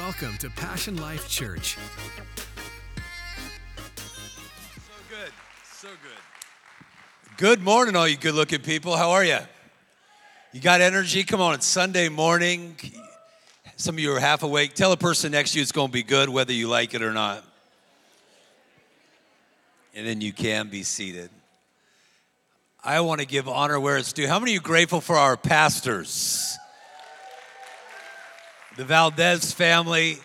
Welcome to Passion Life Church. So good. So good. Good morning, all you good looking people. How are you? You got energy? Come on, it's Sunday morning. Some of you are half awake. Tell a person next to you it's going to be good, whether you like it or not. And then you can be seated. I want to give honor where it's due. How many of you grateful for our pastors? The Valdez family.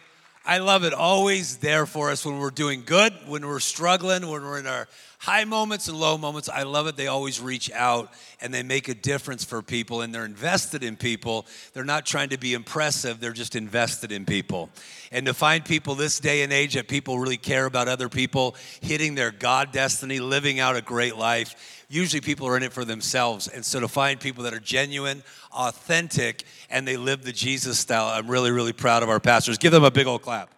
I love it. Always there for us when we're doing good, when we're struggling, when we're in our high moments and low moments. I love it. They always reach out and they make a difference for people and they're invested in people. They're not trying to be impressive, they're just invested in people. And to find people this day and age that people really care about other people, hitting their God destiny, living out a great life. Usually people are in it for themselves. And so to find people that are genuine, authentic, and they live the Jesus style, I'm really, really proud of our pastors. Give them a big old clap.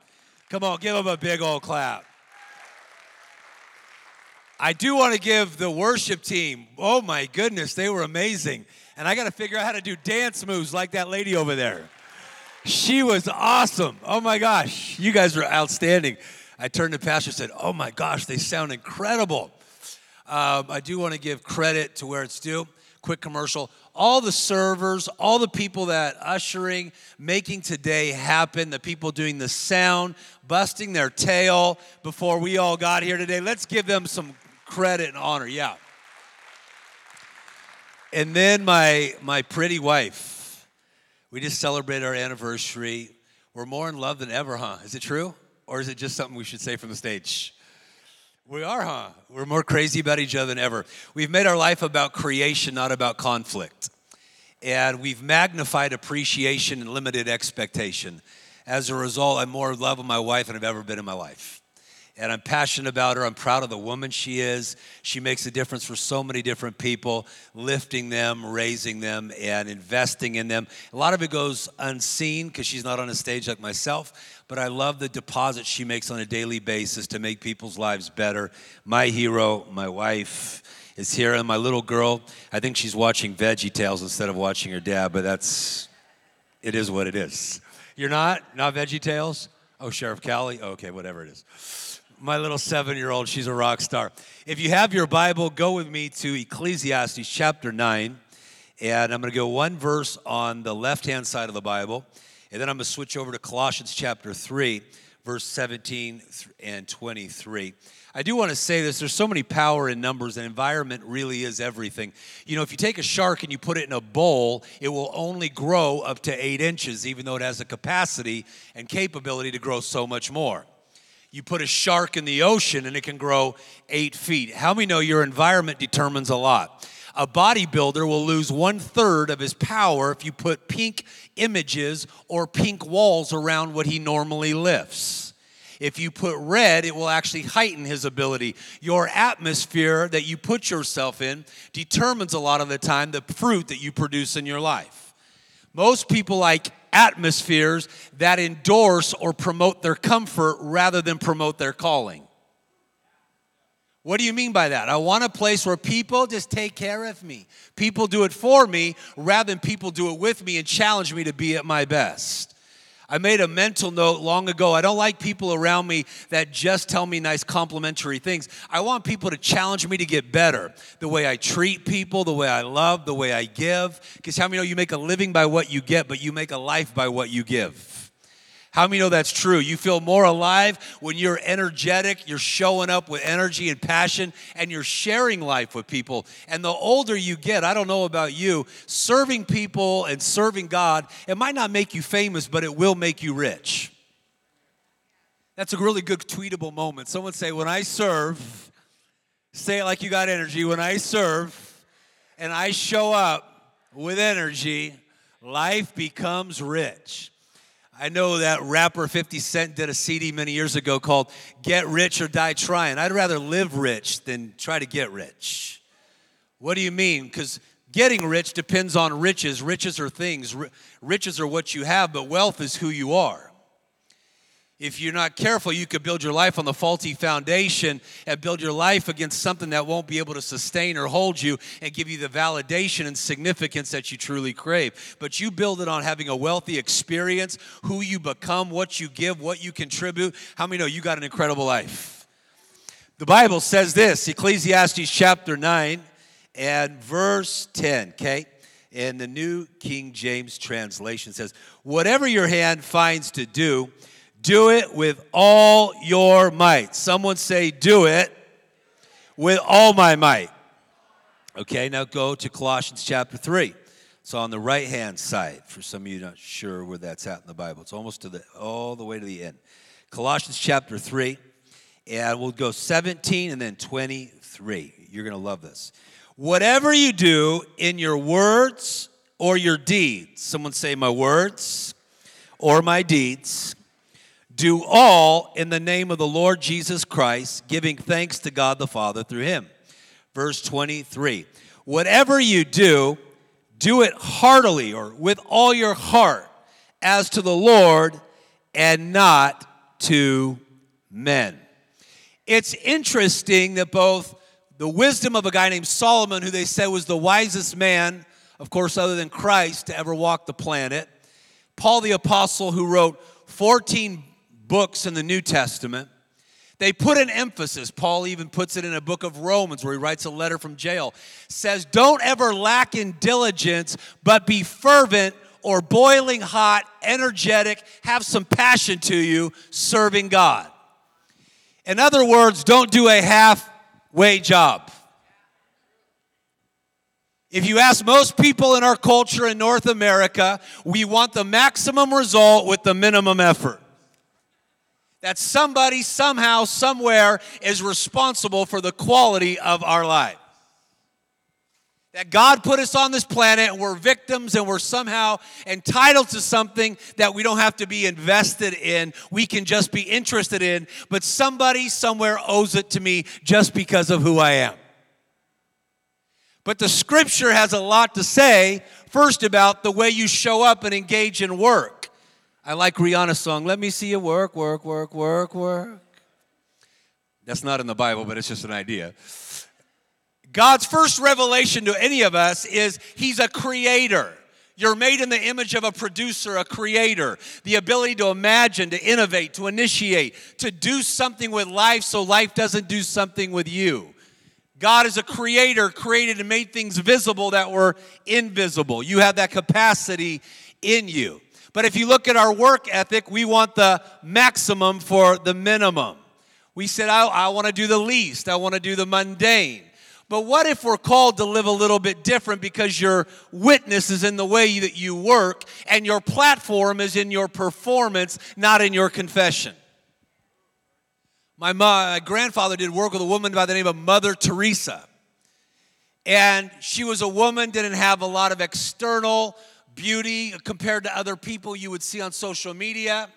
Come on, give them a big old clap. I do want to give the worship team, oh my goodness, they were amazing. And I got to figure out how to do dance moves like that lady over there. She was awesome. Oh my gosh, you guys were outstanding. I turned to Pastor and said, Oh my gosh, they sound incredible. Um, I do want to give credit to where it's due. Quick commercial. All the servers, all the people that ushering, making today happen, the people doing the sound, busting their tail before we all got here today. Let's give them some credit and honor. Yeah. And then my my pretty wife. We just celebrated our anniversary. We're more in love than ever, huh? Is it true? Or is it just something we should say from the stage? We are, huh? We're more crazy about each other than ever. We've made our life about creation, not about conflict. And we've magnified appreciation and limited expectation. As a result, I'm more in love with my wife than I've ever been in my life and I'm passionate about her. I'm proud of the woman she is. She makes a difference for so many different people, lifting them, raising them, and investing in them. A lot of it goes unseen because she's not on a stage like myself, but I love the deposit she makes on a daily basis to make people's lives better. My hero, my wife, is here, and my little girl, I think she's watching Veggie Tales instead of watching her dad, but that's, it is what it is. You're not? Not Veggie Tales? Oh, Sheriff Callie? Okay, whatever it is my little seven year old. She's a rock star. If you have your Bible, go with me to Ecclesiastes chapter 9. And I'm going to go one verse on the left hand side of the Bible. And then I'm going to switch over to Colossians chapter 3, verse 17 and 23. I do want to say this there's so many power in numbers, and environment really is everything. You know, if you take a shark and you put it in a bowl, it will only grow up to eight inches, even though it has the capacity and capability to grow so much more. You put a shark in the ocean and it can grow eight feet. How many know your environment determines a lot? A bodybuilder will lose one third of his power if you put pink images or pink walls around what he normally lifts. If you put red, it will actually heighten his ability. Your atmosphere that you put yourself in determines a lot of the time the fruit that you produce in your life. Most people like atmospheres that endorse or promote their comfort rather than promote their calling. What do you mean by that? I want a place where people just take care of me. People do it for me rather than people do it with me and challenge me to be at my best. I made a mental note long ago. I don't like people around me that just tell me nice complimentary things. I want people to challenge me to get better. The way I treat people, the way I love, the way I give. Because how many know you make a living by what you get, but you make a life by what you give? How many know that's true? You feel more alive when you're energetic, you're showing up with energy and passion, and you're sharing life with people. And the older you get, I don't know about you, serving people and serving God, it might not make you famous, but it will make you rich. That's a really good tweetable moment. Someone say, When I serve, say it like you got energy. When I serve and I show up with energy, life becomes rich. I know that rapper 50 Cent did a CD many years ago called Get Rich or Die Trying. I'd rather live rich than try to get rich. What do you mean? Because getting rich depends on riches. Riches are things, riches are what you have, but wealth is who you are. If you're not careful, you could build your life on the faulty foundation and build your life against something that won't be able to sustain or hold you and give you the validation and significance that you truly crave. But you build it on having a wealthy experience, who you become, what you give, what you contribute. How many know you got an incredible life? The Bible says this Ecclesiastes chapter 9 and verse 10, okay? And the New King James translation says, Whatever your hand finds to do, do it with all your might. Someone say, Do it with all my might. Okay, now go to Colossians chapter 3. It's on the right hand side. For some of you not sure where that's at in the Bible. It's almost to the all the way to the end. Colossians chapter 3. And we'll go 17 and then 23. You're going to love this. Whatever you do in your words or your deeds, someone say, My words or my deeds, do all in the name of the Lord Jesus Christ, giving thanks to God the Father through him. Verse 23 Whatever you do, do it heartily or with all your heart as to the Lord and not to men. It's interesting that both the wisdom of a guy named Solomon, who they said was the wisest man, of course, other than Christ, to ever walk the planet, Paul the Apostle, who wrote 14 books in the New Testament, they put an emphasis. Paul even puts it in a book of Romans where he writes a letter from jail. Says, Don't ever lack in diligence, but be fervent or boiling hot, energetic, have some passion to you serving God. In other words, don't do a halfway job. If you ask most people in our culture in North America, we want the maximum result with the minimum effort that somebody, somehow, somewhere is responsible for the quality of our life. That God put us on this planet and we're victims and we're somehow entitled to something that we don't have to be invested in. We can just be interested in, but somebody somewhere owes it to me just because of who I am. But the scripture has a lot to say, first, about the way you show up and engage in work. I like Rihanna's song, Let Me See You Work, Work, Work, Work, Work. That's not in the Bible, but it's just an idea. God's first revelation to any of us is He's a creator. You're made in the image of a producer, a creator. The ability to imagine, to innovate, to initiate, to do something with life so life doesn't do something with you. God is a creator, created and made things visible that were invisible. You have that capacity in you. But if you look at our work ethic, we want the maximum for the minimum. We said, I, I want to do the least, I want to do the mundane. But what if we're called to live a little bit different because your witness is in the way that you work and your platform is in your performance, not in your confession? My, my grandfather did work with a woman by the name of Mother Teresa. And she was a woman, didn't have a lot of external beauty compared to other people you would see on social media.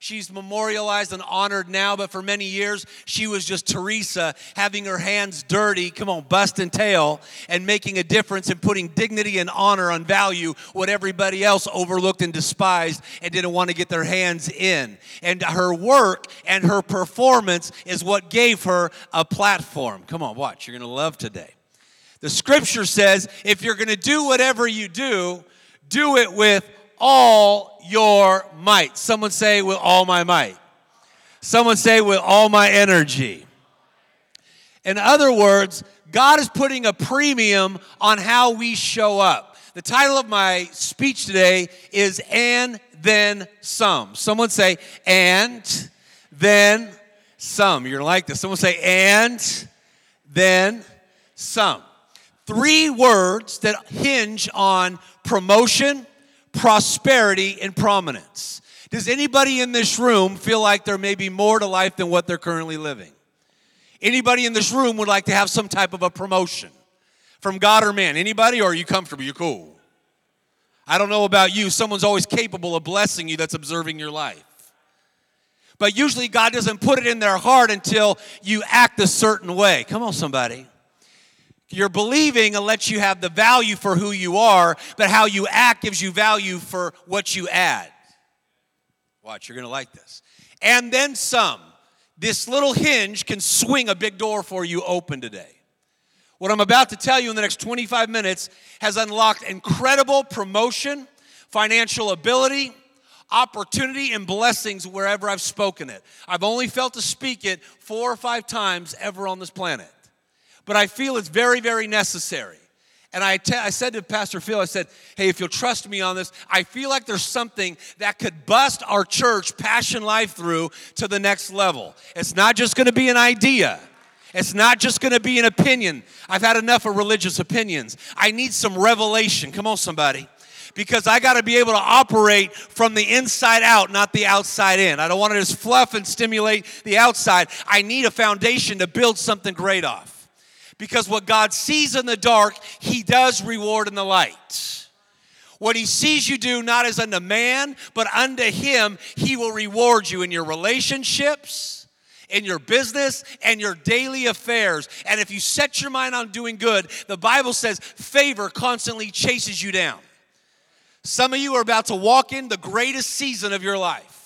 She's memorialized and honored now, but for many years, she was just Teresa having her hands dirty, come on, busting tail, and making a difference and putting dignity and honor on value what everybody else overlooked and despised and didn't want to get their hands in. And her work and her performance is what gave her a platform. Come on, watch, you're going to love today. The scripture says if you're going to do whatever you do, do it with all your might. Someone say, with all my might. Someone say, with all my energy. In other words, God is putting a premium on how we show up. The title of my speech today is And Then Some. Someone say, And Then Some. You're gonna like this. Someone say, And Then Some. Three words that hinge on promotion, prosperity, and prominence. Does anybody in this room feel like there may be more to life than what they're currently living? Anybody in this room would like to have some type of a promotion from God or man? Anybody, or are you comfortable? You're cool. I don't know about you. Someone's always capable of blessing you that's observing your life. But usually, God doesn't put it in their heart until you act a certain way. Come on, somebody. Your believing lets you have the value for who you are, but how you act gives you value for what you add. Watch, you're going to like this. And then some. This little hinge can swing a big door for you open today. What I'm about to tell you in the next 25 minutes has unlocked incredible promotion, financial ability, opportunity, and blessings wherever I've spoken it. I've only felt to speak it four or five times ever on this planet. But I feel it's very, very necessary. And I, te- I said to Pastor Phil, I said, hey, if you'll trust me on this, I feel like there's something that could bust our church, Passion Life, through to the next level. It's not just gonna be an idea. It's not just gonna be an opinion. I've had enough of religious opinions. I need some revelation. Come on, somebody. Because I gotta be able to operate from the inside out, not the outside in. I don't wanna just fluff and stimulate the outside. I need a foundation to build something great off. Because what God sees in the dark, He does reward in the light. What He sees you do, not as unto man, but unto Him, He will reward you in your relationships, in your business, and your daily affairs. And if you set your mind on doing good, the Bible says favor constantly chases you down. Some of you are about to walk in the greatest season of your life.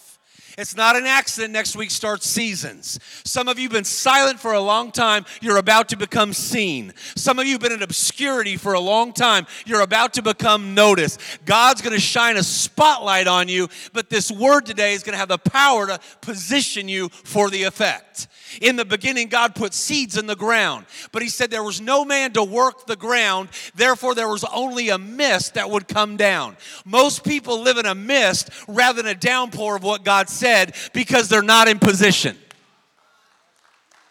It's not an accident next week starts seasons. Some of you have been silent for a long time. You're about to become seen. Some of you have been in obscurity for a long time. You're about to become noticed. God's going to shine a spotlight on you, but this word today is going to have the power to position you for the effect. In the beginning, God put seeds in the ground, but He said there was no man to work the ground, therefore, there was only a mist that would come down. Most people live in a mist rather than a downpour of what God said because they're not in position.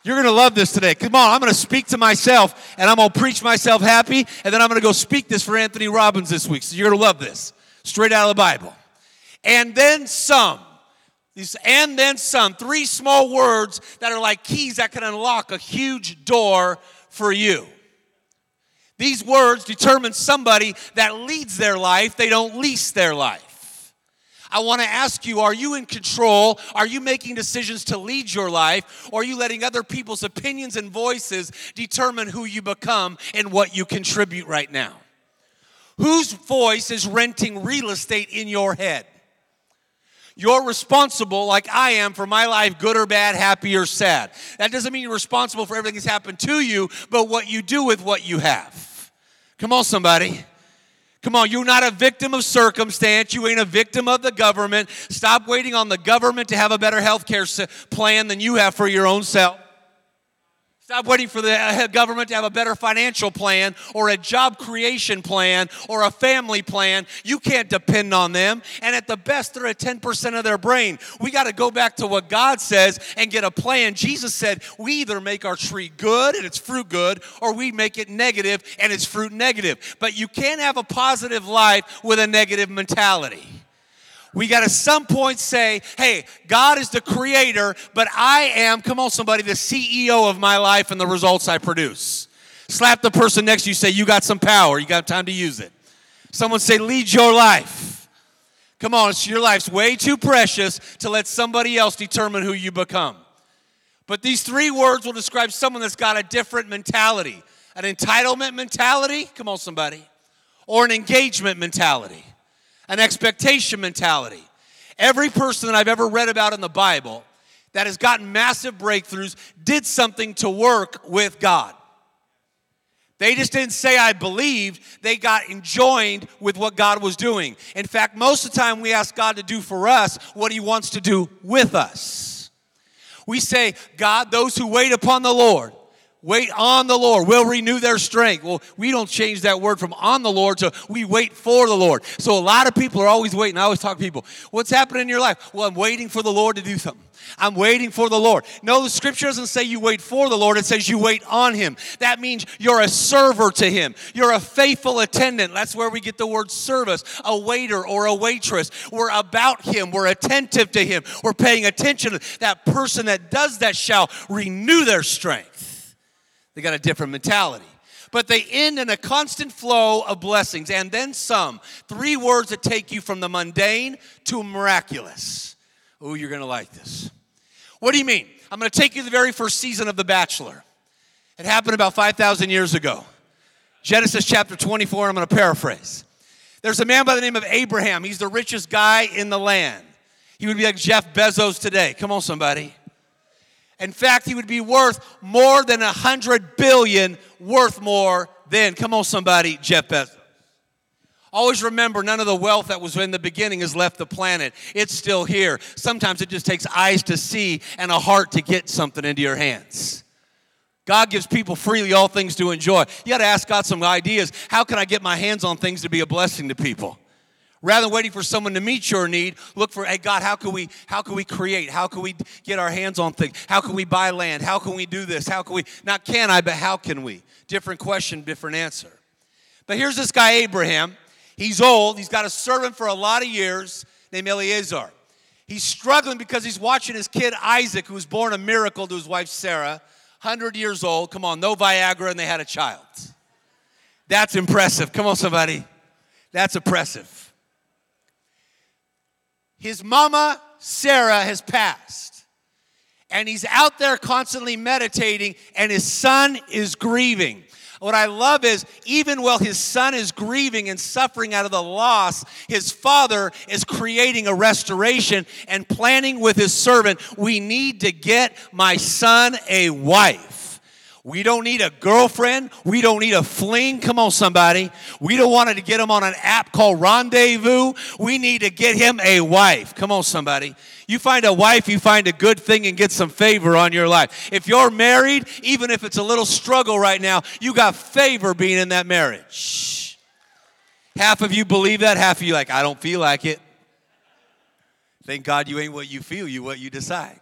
You're going to love this today. Come on, I'm going to speak to myself and I'm going to preach myself happy, and then I'm going to go speak this for Anthony Robbins this week. So you're going to love this. Straight out of the Bible. And then some. And then some, three small words that are like keys that can unlock a huge door for you. These words determine somebody that leads their life, they don't lease their life. I want to ask you are you in control? Are you making decisions to lead your life? Or are you letting other people's opinions and voices determine who you become and what you contribute right now? Whose voice is renting real estate in your head? You're responsible, like I am, for my life, good or bad, happy or sad. That doesn't mean you're responsible for everything that's happened to you, but what you do with what you have. Come on, somebody. Come on, you're not a victim of circumstance. You ain't a victim of the government. Stop waiting on the government to have a better health care plan than you have for your own self. Stop waiting for the uh, government to have a better financial plan or a job creation plan or a family plan. You can't depend on them. And at the best, they're at 10% of their brain. We got to go back to what God says and get a plan. Jesus said, We either make our tree good and its fruit good, or we make it negative and its fruit negative. But you can't have a positive life with a negative mentality. We got to some point say, hey, God is the creator, but I am, come on, somebody, the CEO of my life and the results I produce. Slap the person next to you, say, you got some power, you got time to use it. Someone say, lead your life. Come on, your life's way too precious to let somebody else determine who you become. But these three words will describe someone that's got a different mentality an entitlement mentality, come on, somebody, or an engagement mentality an expectation mentality. Every person that I've ever read about in the Bible that has gotten massive breakthroughs did something to work with God. They just didn't say, I believed. They got enjoined with what God was doing. In fact, most of the time we ask God to do for us what He wants to do with us. We say, God, those who wait upon the Lord, Wait on the Lord. We'll renew their strength. Well, we don't change that word from on the Lord to we wait for the Lord. So a lot of people are always waiting. I always talk to people, what's happening in your life? Well, I'm waiting for the Lord to do something. I'm waiting for the Lord. No, the scripture doesn't say you wait for the Lord, it says you wait on Him. That means you're a server to Him, you're a faithful attendant. That's where we get the word service, a waiter or a waitress. We're about Him, we're attentive to Him, we're paying attention. To that person that does that shall renew their strength. They got a different mentality. But they end in a constant flow of blessings and then some. Three words that take you from the mundane to miraculous. Oh, you're going to like this. What do you mean? I'm going to take you to the very first season of The Bachelor. It happened about 5,000 years ago. Genesis chapter 24, I'm going to paraphrase. There's a man by the name of Abraham. He's the richest guy in the land. He would be like Jeff Bezos today. Come on, somebody. In fact, he would be worth more than a hundred billion, worth more than, come on, somebody, Jeff Bezos. Always remember, none of the wealth that was in the beginning has left the planet. It's still here. Sometimes it just takes eyes to see and a heart to get something into your hands. God gives people freely all things to enjoy. You got to ask God some ideas. How can I get my hands on things to be a blessing to people? Rather than waiting for someone to meet your need, look for, hey God, how can we how can we create? How can we get our hands on things? How can we buy land? How can we do this? How can we not can I, but how can we? Different question, different answer. But here's this guy Abraham. He's old, he's got a servant for a lot of years named Eliezer. He's struggling because he's watching his kid Isaac, who was born a miracle to his wife Sarah, 100 years old. Come on, no Viagra, and they had a child. That's impressive. Come on, somebody. That's impressive. His mama, Sarah, has passed. And he's out there constantly meditating, and his son is grieving. What I love is, even while his son is grieving and suffering out of the loss, his father is creating a restoration and planning with his servant. We need to get my son a wife. We don't need a girlfriend. We don't need a fling. Come on, somebody. We don't want to get him on an app called Rendezvous. We need to get him a wife. Come on, somebody. You find a wife, you find a good thing and get some favor on your life. If you're married, even if it's a little struggle right now, you got favor being in that marriage. Half of you believe that, half of you like, I don't feel like it. Thank God you ain't what you feel, you what you decide.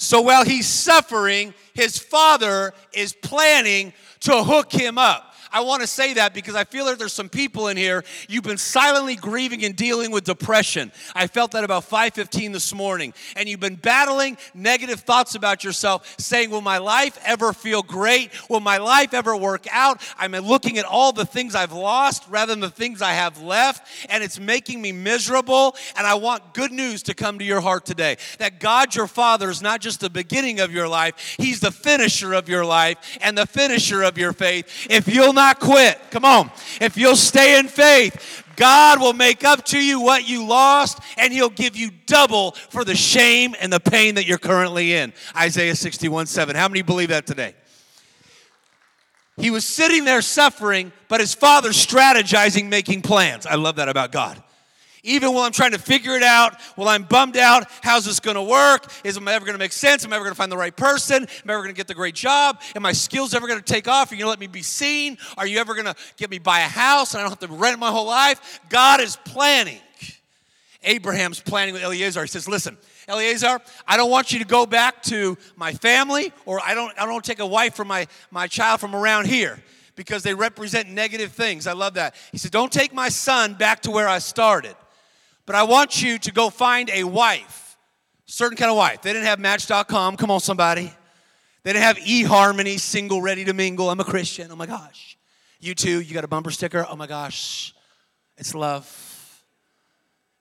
So while he's suffering, his father is planning to hook him up. I want to say that because I feel that there's some people in here you've been silently grieving and dealing with depression. I felt that about 5:15 this morning and you've been battling negative thoughts about yourself saying, "Will my life ever feel great? Will my life ever work out?" I'm looking at all the things I've lost rather than the things I have left and it's making me miserable and I want good news to come to your heart today. That God your Father is not just the beginning of your life, he's the finisher of your life and the finisher of your faith. If you'll not quit. Come on. If you'll stay in faith, God will make up to you what you lost and he'll give you double for the shame and the pain that you're currently in. Isaiah 61 7. How many believe that today? He was sitting there suffering, but his father strategizing, making plans. I love that about God. Even while I'm trying to figure it out, while I'm bummed out, how's this gonna work? Is it ever gonna make sense? Am I ever gonna find the right person? Am I ever gonna get the great job? Am my skills ever gonna take off? Are you gonna let me be seen? Are you ever gonna get me buy a house and I don't have to rent my whole life? God is planning. Abraham's planning with Eliezer. He says, Listen, Eliezer, I don't want you to go back to my family, or I don't, I don't take a wife for my, my child from around here because they represent negative things. I love that. He said, Don't take my son back to where I started. But I want you to go find a wife, certain kind of wife. They didn't have Match.com. Come on, somebody. They didn't have eHarmony, single, ready to mingle. I'm a Christian. Oh my gosh. You too, you got a bumper sticker. Oh my gosh. It's love.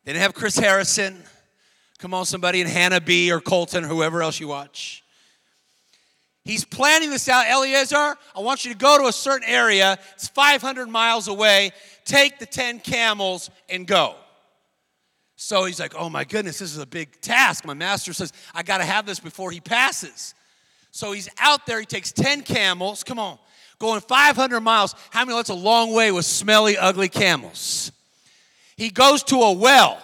They didn't have Chris Harrison. Come on, somebody, and Hannah B. or Colton, or whoever else you watch. He's planning this out. Eliezer, I want you to go to a certain area. It's 500 miles away. Take the 10 camels and go. So he's like, oh my goodness, this is a big task. My master says, I got to have this before he passes. So he's out there, he takes 10 camels, come on, going 500 miles. How many? That's a long way with smelly, ugly camels. He goes to a well.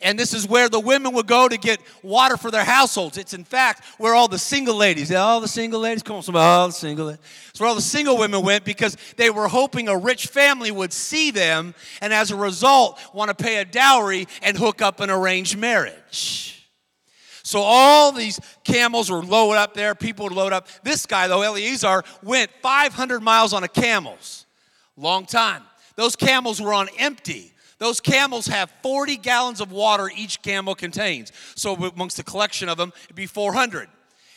And this is where the women would go to get water for their households. It's in fact where all the single ladies, all the single ladies, come on, somebody, all the single ladies. It's where all the single women went because they were hoping a rich family would see them and as a result want to pay a dowry and hook up an arranged marriage. So all these camels were loaded up there, people would load up. This guy, though, Eliezer, went 500 miles on a camels. Long time. Those camels were on empty. Those camels have 40 gallons of water each camel contains. So, amongst the collection of them, it'd be 400.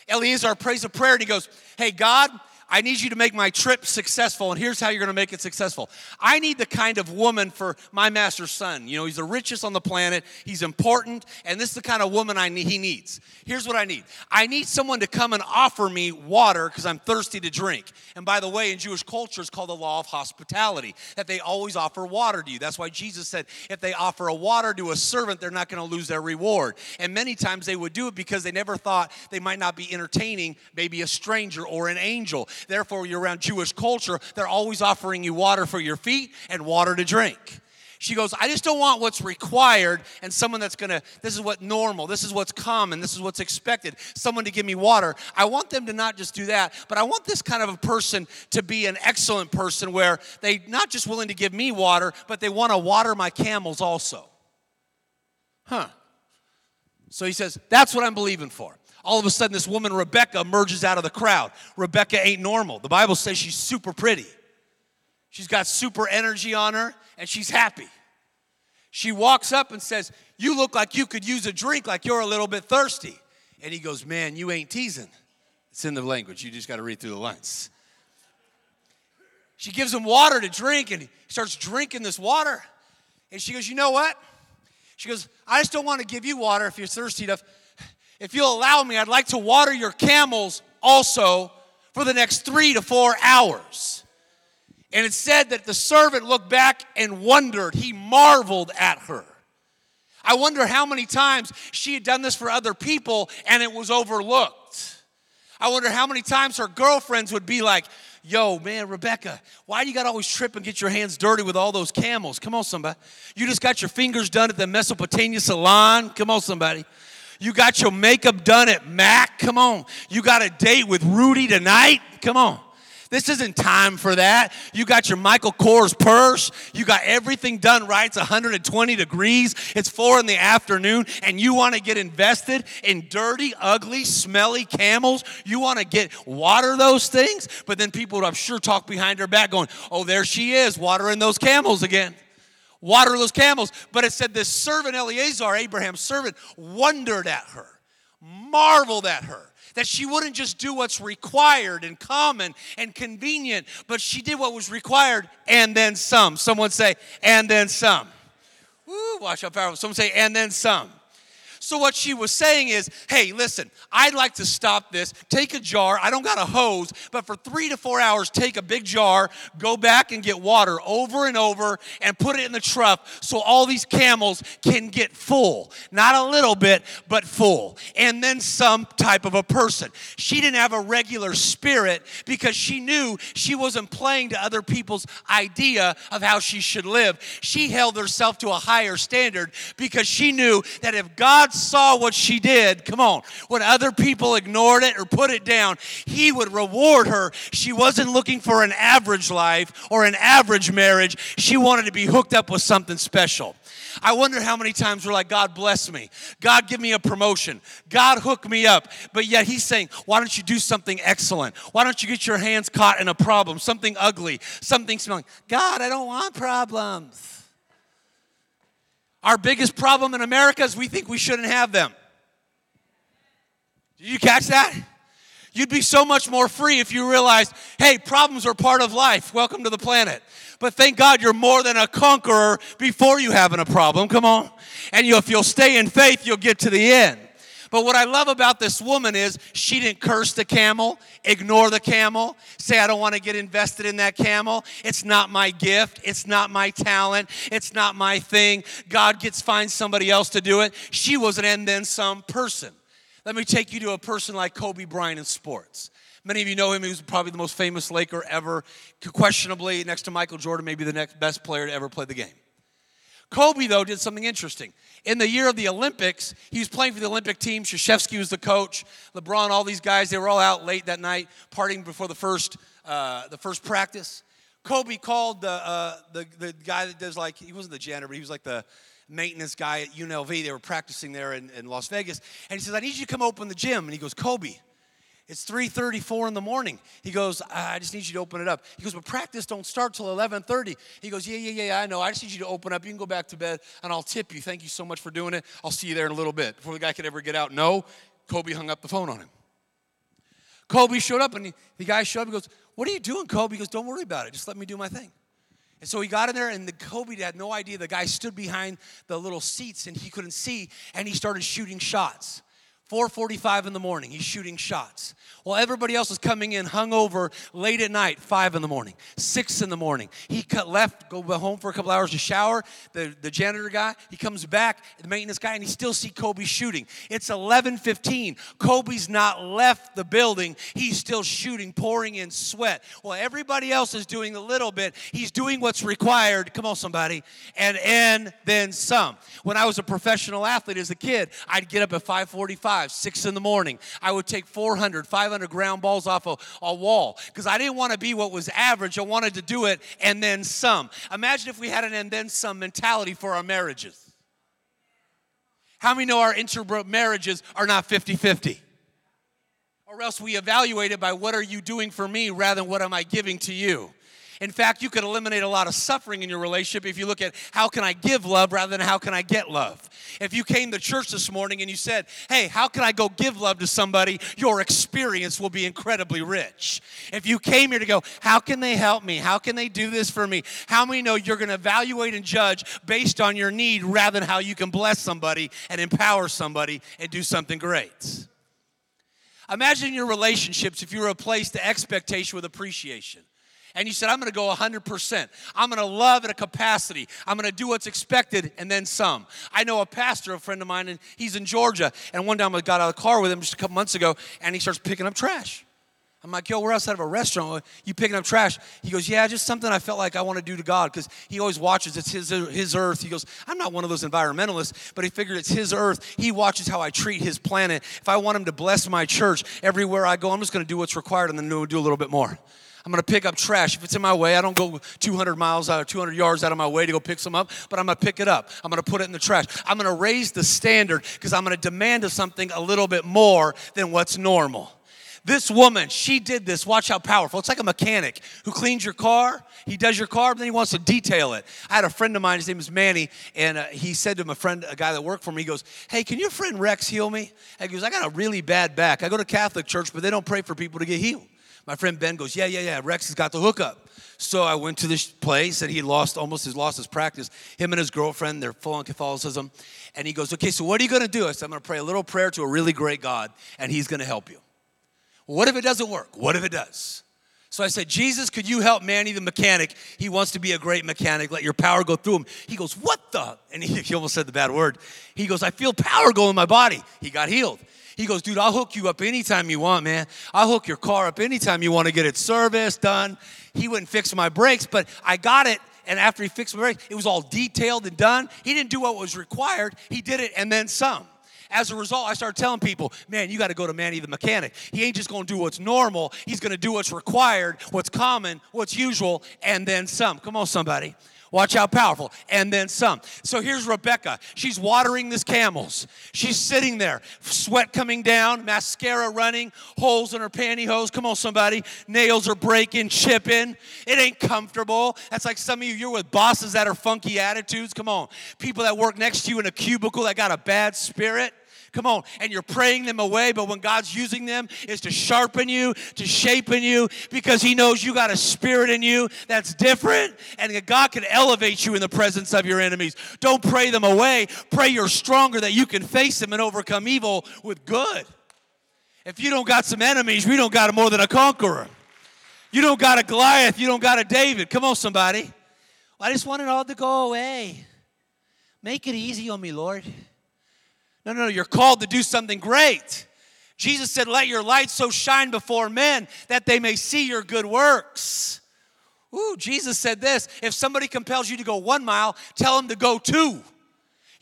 Eliezer prays a prayer and he goes, Hey, God, I need you to make my trip successful, and here's how you're gonna make it successful. I need the kind of woman for my master's son. You know, he's the richest on the planet, he's important, and this is the kind of woman I need, he needs. Here's what I need I need someone to come and offer me water because I'm thirsty to drink. And by the way, in Jewish culture, it's called the law of hospitality, that they always offer water to you. That's why Jesus said, if they offer a water to a servant, they're not gonna lose their reward. And many times they would do it because they never thought they might not be entertaining maybe a stranger or an angel. Therefore, you're around Jewish culture, they're always offering you water for your feet and water to drink. She goes, I just don't want what's required and someone that's gonna, this is what normal, this is what's common, this is what's expected, someone to give me water. I want them to not just do that, but I want this kind of a person to be an excellent person where they not just willing to give me water, but they wanna water my camels also. Huh. So he says, That's what I'm believing for all of a sudden this woman rebecca emerges out of the crowd. Rebecca ain't normal. The bible says she's super pretty. She's got super energy on her and she's happy. She walks up and says you look like you could use a drink like you're a little bit thirsty. And he goes man you ain't teasing. It's in the language. You just got to read through the lines. She gives him water to drink and he starts drinking this water. And she goes you know what? She goes i just don't want to give you water if you're thirsty enough if you'll allow me, I'd like to water your camels also for the next three to four hours. And it said that the servant looked back and wondered, he marveled at her. I wonder how many times she had done this for other people and it was overlooked. I wonder how many times her girlfriends would be like, Yo, man, Rebecca, why do you got to always trip and get your hands dirty with all those camels? Come on, somebody. You just got your fingers done at the Mesopotamia salon. Come on, somebody. You got your makeup done at Mac? Come on. You got a date with Rudy tonight? Come on. This isn't time for that. You got your Michael Kors purse. You got everything done right. It's 120 degrees. It's four in the afternoon, and you want to get invested in dirty, ugly, smelly camels. You want to get water those things, but then people would, I'm sure, talk behind her back, going, "Oh, there she is, watering those camels again." Water those camels. But it said this servant Eliezer, Abraham's servant, wondered at her, marveled at her. That she wouldn't just do what's required and common and convenient, but she did what was required and then some. Someone say, and then some. Woo, watch how powerful. Someone say, and then some. So, what she was saying is, hey, listen, I'd like to stop this. Take a jar. I don't got a hose, but for three to four hours, take a big jar, go back and get water over and over and put it in the trough so all these camels can get full. Not a little bit, but full. And then some type of a person. She didn't have a regular spirit because she knew she wasn't playing to other people's idea of how she should live. She held herself to a higher standard because she knew that if God saw what she did, come on, when other people ignored it or put it down, he would reward her. She wasn't looking for an average life or an average marriage. She wanted to be hooked up with something special. I wonder how many times we're like, God bless me. God give me a promotion. God hook me up. But yet he's saying, why don't you do something excellent? Why don't you get your hands caught in a problem, something ugly, something smelling? God, I don't want problems. Our biggest problem in America is we think we shouldn't have them. Did you catch that? You'd be so much more free if you realized, hey, problems are part of life. Welcome to the planet. But thank God you're more than a conqueror before you having a problem. Come on. And you, if you'll stay in faith, you'll get to the end. But what I love about this woman is she didn't curse the camel, ignore the camel, say, I don't want to get invested in that camel. It's not my gift. It's not my talent. It's not my thing. God gets find somebody else to do it. She was an and then some person. Let me take you to a person like Kobe Bryant in sports. Many of you know him. He was probably the most famous Laker ever, questionably next to Michael Jordan, maybe the next best player to ever play the game. Kobe, though, did something interesting. In the year of the Olympics, he was playing for the Olympic team. Krzyzewski was the coach. LeBron, all these guys, they were all out late that night, partying before the first, uh, the first practice. Kobe called the, uh, the, the guy that does like, he wasn't the janitor, but he was like the maintenance guy at UNLV. They were practicing there in, in Las Vegas. And he says, I need you to come open the gym. And he goes, Kobe, it's 3:34 in the morning. He goes, I just need you to open it up. He goes, but practice don't start till 11:30. He goes, yeah, yeah, yeah, I know. I just need you to open up. You can go back to bed, and I'll tip you. Thank you so much for doing it. I'll see you there in a little bit. Before the guy could ever get out, no, Kobe hung up the phone on him. Kobe showed up and he, the guy showed up. He goes, What are you doing, Kobe? He goes, Don't worry about it. Just let me do my thing. And so he got in there, and the Kobe had no idea. The guy stood behind the little seats and he couldn't see, and he started shooting shots. 4:45 in the morning, he's shooting shots. While everybody else is coming in hungover late at night, five in the morning, six in the morning. He cut left, go home for a couple hours to shower. The, the janitor guy, he comes back, the maintenance guy, and he still see Kobe shooting. It's 11:15. Kobe's not left the building. He's still shooting, pouring in sweat. While everybody else is doing a little bit, he's doing what's required. Come on, somebody, and and then some. When I was a professional athlete as a kid, I'd get up at 5:45 five, six in the morning. I would take 400, 500 ground balls off a, a wall because I didn't want to be what was average. I wanted to do it and then some. Imagine if we had an and then some mentality for our marriages. How many know our intermarriages are not 50 50? Or else we evaluate it by what are you doing for me rather than what am I giving to you. In fact, you could eliminate a lot of suffering in your relationship if you look at how can I give love rather than how can I get love. If you came to church this morning and you said, hey, how can I go give love to somebody? Your experience will be incredibly rich. If you came here to go, how can they help me? How can they do this for me? How many know you're going to evaluate and judge based on your need rather than how you can bless somebody and empower somebody and do something great? Imagine your relationships if you replaced the expectation with appreciation and you said, I'm gonna go 100%. I'm gonna love at a capacity. I'm gonna do what's expected and then some. I know a pastor, a friend of mine, and he's in Georgia. And one time I got out of the car with him just a couple months ago, and he starts picking up trash. I'm like, yo, we're outside of a restaurant. You picking up trash? He goes, yeah, just something I felt like I want to do to God because he always watches. It's his, his earth. He goes, I'm not one of those environmentalists, but he figured it's his earth. He watches how I treat his planet. If I want him to bless my church everywhere I go, I'm just going to do what's required and then do a little bit more. I'm going to pick up trash. If it's in my way, I don't go 200 miles out, 200 yards out of my way to go pick some up, but I'm going to pick it up. I'm going to put it in the trash. I'm going to raise the standard because I'm going to demand of something a little bit more than what's normal. This woman, she did this. Watch how powerful. It's like a mechanic who cleans your car. He does your car, but then he wants to detail it. I had a friend of mine, his name is Manny, and uh, he said to my friend, a guy that worked for me, he goes, Hey, can your friend Rex heal me? And he goes, I got a really bad back. I go to Catholic church, but they don't pray for people to get healed. My friend Ben goes, Yeah, yeah, yeah. Rex has got the hookup. So I went to this place and he lost almost his lost his practice. Him and his girlfriend, they're full on Catholicism. And he goes, Okay, so what are you gonna do? I said, I'm gonna pray a little prayer to a really great God, and he's gonna help you. what if it doesn't work? What if it does? So I said, Jesus, could you help Manny the mechanic? He wants to be a great mechanic. Let your power go through him. He goes, What the? And he, he almost said the bad word. He goes, I feel power go in my body. He got healed. He goes, dude, I'll hook you up anytime you want, man. I'll hook your car up anytime you want to get it serviced, done. He wouldn't fix my brakes, but I got it. And after he fixed my brakes, it was all detailed and done. He didn't do what was required, he did it and then some. As a result, I started telling people, man, you got to go to Manny the mechanic. He ain't just going to do what's normal, he's going to do what's required, what's common, what's usual, and then some. Come on, somebody. Watch how powerful. And then some. So here's Rebecca. She's watering this camels. She's sitting there, sweat coming down, mascara running, holes in her pantyhose. Come on, somebody. Nails are breaking, chipping. It ain't comfortable. That's like some of you, you're with bosses that are funky attitudes. Come on. People that work next to you in a cubicle that got a bad spirit. Come on. And you're praying them away, but when God's using them is to sharpen you, to shapen you, because He knows you got a spirit in you that's different, and God can elevate you in the presence of your enemies. Don't pray them away. Pray you're stronger that you can face them and overcome evil with good. If you don't got some enemies, we don't got more than a conqueror. You don't got a Goliath, you don't got a David. Come on, somebody. I just want it all to go away. Make it easy on me, Lord. No, no, you're called to do something great. Jesus said, Let your light so shine before men that they may see your good works. Ooh, Jesus said this if somebody compels you to go one mile, tell them to go two.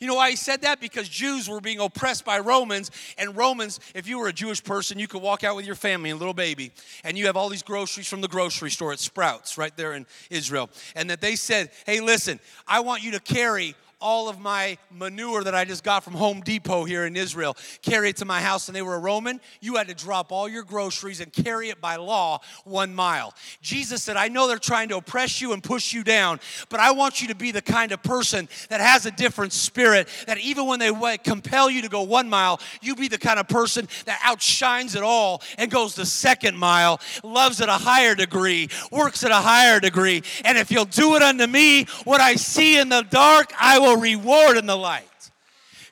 You know why he said that? Because Jews were being oppressed by Romans, and Romans, if you were a Jewish person, you could walk out with your family, a little baby, and you have all these groceries from the grocery store at Sprouts right there in Israel. And that they said, hey, listen, I want you to carry all of my manure that I just got from Home Depot here in Israel, carry it to my house, and they were a Roman, you had to drop all your groceries and carry it by law one mile. Jesus said, I know they're trying to oppress you and push you down, but I want you to be the kind of person that has a different spirit, that even when they compel you to go one mile, you be the kind of person that outshines it all and goes the second mile, loves at a higher degree, works at a higher degree. And if you'll do it unto me, what I see in the dark, I will reward in the light.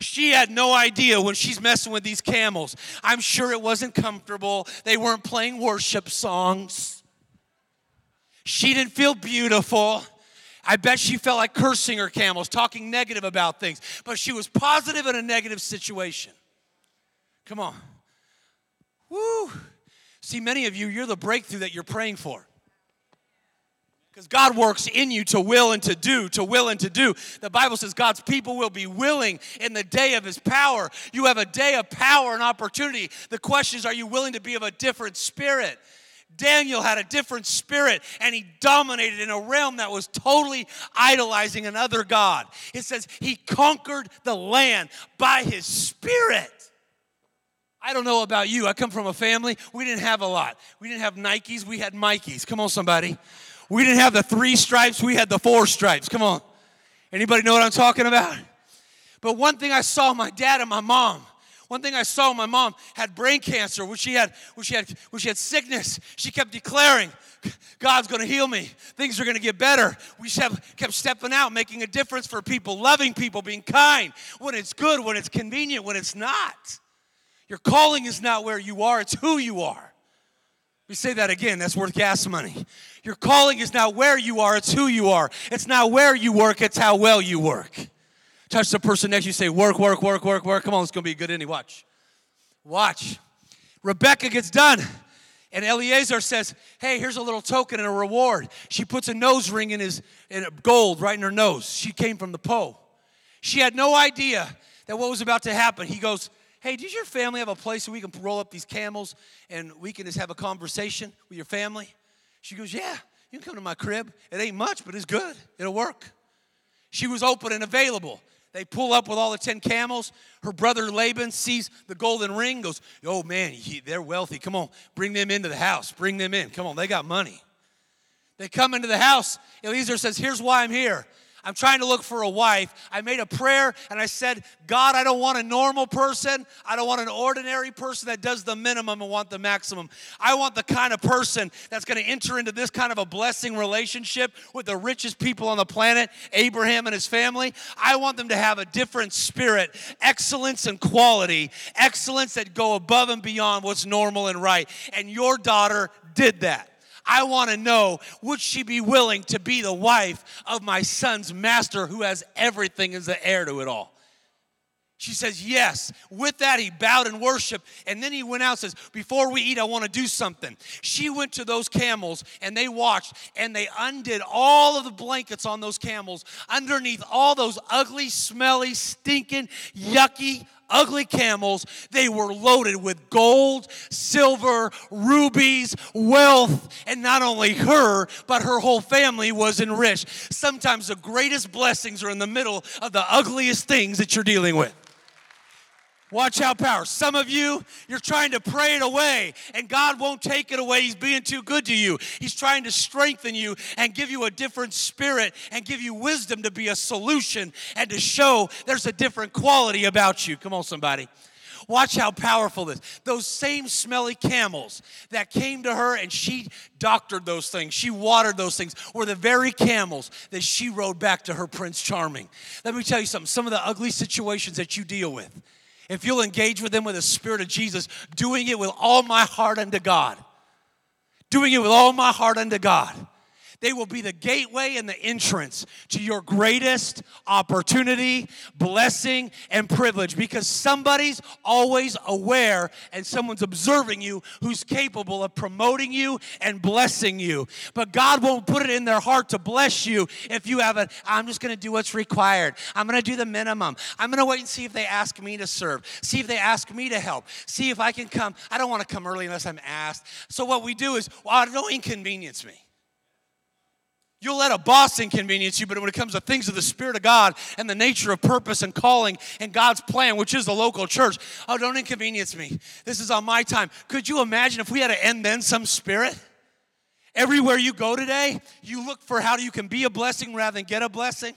She had no idea when she's messing with these camels. I'm sure it wasn't comfortable. They weren't playing worship songs. She didn't feel beautiful. I bet she felt like cursing her camels, talking negative about things, but she was positive in a negative situation. Come on. Woo. See, many of you, you're the breakthrough that you're praying for. Because God works in you to will and to do, to will and to do. The Bible says God's people will be willing in the day of his power. You have a day of power and opportunity. The question is, are you willing to be of a different spirit? Daniel had a different spirit and he dominated in a realm that was totally idolizing another God. It says he conquered the land by his spirit. I don't know about you. I come from a family, we didn't have a lot. We didn't have Nikes, we had Mikeys. Come on, somebody. We didn't have the three stripes, we had the four stripes. Come on. Anybody know what I'm talking about? But one thing I saw my dad and my mom, one thing I saw my mom had brain cancer, when she had, when she had, when she had sickness, she kept declaring, God's gonna heal me. Things are gonna get better. We kept stepping out, making a difference for people, loving people, being kind when it's good, when it's convenient, when it's not. Your calling is not where you are, it's who you are. We say that again, that's worth gas money. Your calling is not where you are, it's who you are. It's not where you work, it's how well you work. Touch the person next you, say, work, work, work, work, work. Come on, it's gonna be a good ending. Watch. Watch. Rebecca gets done. And Eliezer says, Hey, here's a little token and a reward. She puts a nose ring in his in gold right in her nose. She came from the Po. She had no idea that what was about to happen. He goes, Hey, does your family have a place where we can roll up these camels and we can just have a conversation with your family? She goes, Yeah, you can come to my crib. It ain't much, but it's good. It'll work. She was open and available. They pull up with all the 10 camels. Her brother Laban sees the golden ring, goes, Oh man, they're wealthy. Come on, bring them into the house. Bring them in. Come on, they got money. They come into the house. Eliezer says, Here's why I'm here. I'm trying to look for a wife. I made a prayer and I said, God, I don't want a normal person. I don't want an ordinary person that does the minimum and want the maximum. I want the kind of person that's going to enter into this kind of a blessing relationship with the richest people on the planet, Abraham and his family. I want them to have a different spirit, excellence and quality, excellence that go above and beyond what's normal and right. And your daughter did that. I want to know would she be willing to be the wife of my son's master who has everything as the heir to it all? She says, Yes. With that, he bowed and worshiped. And then he went out and says, Before we eat, I want to do something. She went to those camels and they watched and they undid all of the blankets on those camels underneath all those ugly, smelly, stinking, yucky, ugly camels. They were loaded with gold, silver, rubies, wealth, and not only her, but her whole family was enriched. Sometimes the greatest blessings are in the middle of the ugliest things that you're dealing with. Watch out, power. Some of you, you're trying to pray it away, and God won't take it away. He's being too good to you. He's trying to strengthen you and give you a different spirit and give you wisdom to be a solution and to show there's a different quality about you. Come on, somebody. Watch how powerful this. Those same smelly camels that came to her and she doctored those things, she watered those things, were the very camels that she rode back to her Prince Charming. Let me tell you something some of the ugly situations that you deal with if you'll engage with them with the Spirit of Jesus, doing it with all my heart unto God, doing it with all my heart unto God they will be the gateway and the entrance to your greatest opportunity, blessing, and privilege because somebody's always aware and someone's observing you who's capable of promoting you and blessing you. But God won't put it in their heart to bless you if you have a, I'm just gonna do what's required. I'm gonna do the minimum. I'm gonna wait and see if they ask me to serve, see if they ask me to help, see if I can come. I don't wanna come early unless I'm asked. So what we do is, well, don't inconvenience me. You'll let a boss inconvenience you, but when it comes to things of the Spirit of God and the nature of purpose and calling and God's plan, which is the local church, oh, don't inconvenience me. This is on my time. Could you imagine if we had to end then some spirit? Everywhere you go today, you look for how you can be a blessing rather than get a blessing.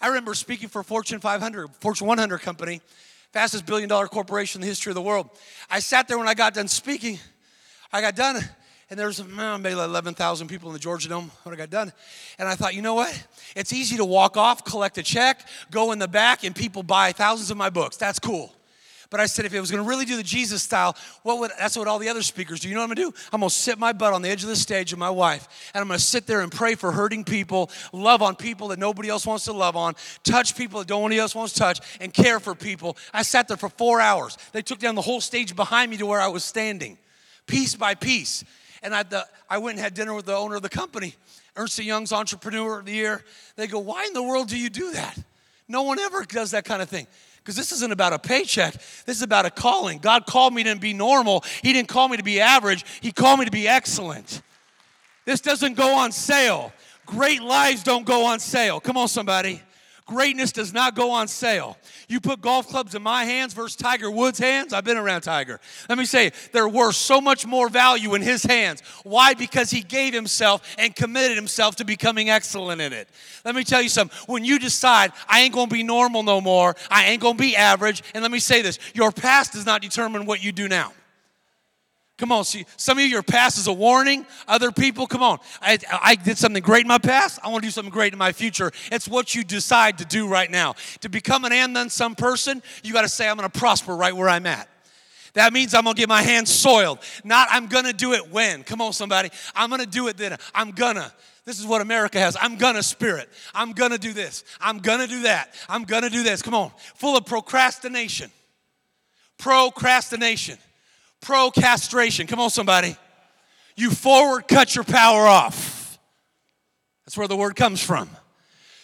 I remember speaking for Fortune 500, Fortune 100 company, fastest billion dollar corporation in the history of the world. I sat there when I got done speaking. I got done and there was maybe 11,000 people in the Georgia Dome when I got done. And I thought, you know what? It's easy to walk off, collect a check, go in the back, and people buy thousands of my books. That's cool. But I said, if it was going to really do the Jesus style, what would, that's what all the other speakers do. You know what I'm going to do? I'm going to sit my butt on the edge of the stage with my wife, and I'm going to sit there and pray for hurting people, love on people that nobody else wants to love on, touch people that nobody else wants to touch, and care for people. I sat there for four hours. They took down the whole stage behind me to where I was standing, piece by piece. And I, the, I went and had dinner with the owner of the company, Ernst Young's Entrepreneur of the Year. They go, Why in the world do you do that? No one ever does that kind of thing. Because this isn't about a paycheck. This is about a calling. God called me to be normal. He didn't call me to be average. He called me to be excellent. This doesn't go on sale. Great lives don't go on sale. Come on, somebody. Greatness does not go on sale. You put golf clubs in my hands versus Tiger Woods' hands. I've been around Tiger. Let me say, they're worth so much more value in his hands. Why? Because he gave himself and committed himself to becoming excellent in it. Let me tell you something. When you decide, I ain't gonna be normal no more, I ain't gonna be average, and let me say this your past does not determine what you do now. Come on, see, some of you, your past is a warning. Other people, come on. I, I did something great in my past. I want to do something great in my future. It's what you decide to do right now. To become an and then some person, you got to say, I'm going to prosper right where I'm at. That means I'm gonna get my hands soiled. Not I'm gonna do it when. Come on, somebody. I'm gonna do it then. I'm gonna. This is what America has. I'm gonna spirit. I'm gonna do this. I'm gonna do that. I'm gonna do this. Come on. Full of procrastination. Procrastination procrastination. Come on, somebody. You forward cut your power off. That's where the word comes from.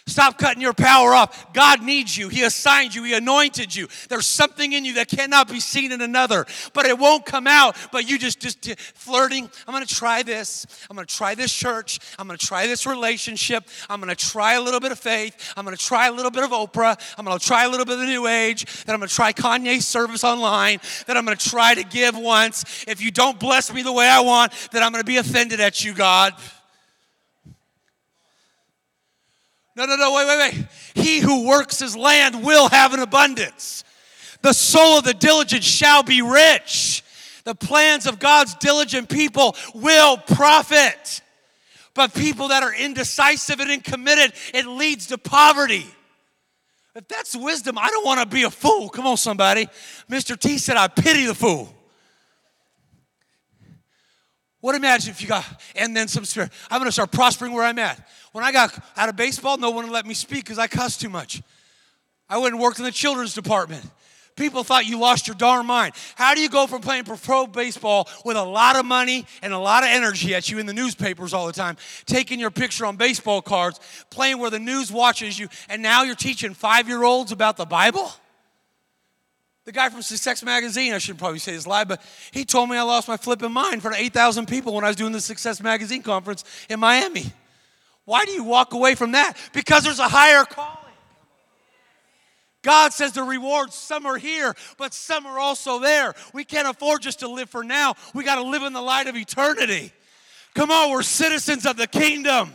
Stop cutting your power off. God needs you. He assigned you. He anointed you. There's something in you that cannot be seen in another, but it won't come out. But you just just flirting. I'm going to try this. I'm going to try this church. I'm going to try this relationship. I'm going to try a little bit of faith. I'm going to try a little bit of Oprah. I'm going to try a little bit of the New Age. Then I'm going to try Kanye's service online. Then I'm going to try to give once. If you don't bless me the way I want, then I'm going to be offended at you, God. No, no, no, wait, wait, wait. He who works his land will have an abundance. The soul of the diligent shall be rich. The plans of God's diligent people will profit. But people that are indecisive and uncommitted, it leads to poverty. If that's wisdom, I don't want to be a fool. Come on, somebody. Mr. T said, I pity the fool. What imagine if you got, and then some spirit. I'm going to start prospering where I'm at. When I got out of baseball, no one would let me speak because I cussed too much. I went and worked in the children's department. People thought you lost your darn mind. How do you go from playing pro baseball with a lot of money and a lot of energy at you in the newspapers all the time, taking your picture on baseball cards, playing where the news watches you, and now you're teaching five year olds about the Bible? The guy from Success Magazine, I should probably say his lie, but he told me I lost my flipping mind for 8,000 people when I was doing the Success Magazine conference in Miami. Why do you walk away from that? Because there's a higher calling. God says the rewards, some are here, but some are also there. We can't afford just to live for now. We got to live in the light of eternity. Come on, we're citizens of the kingdom.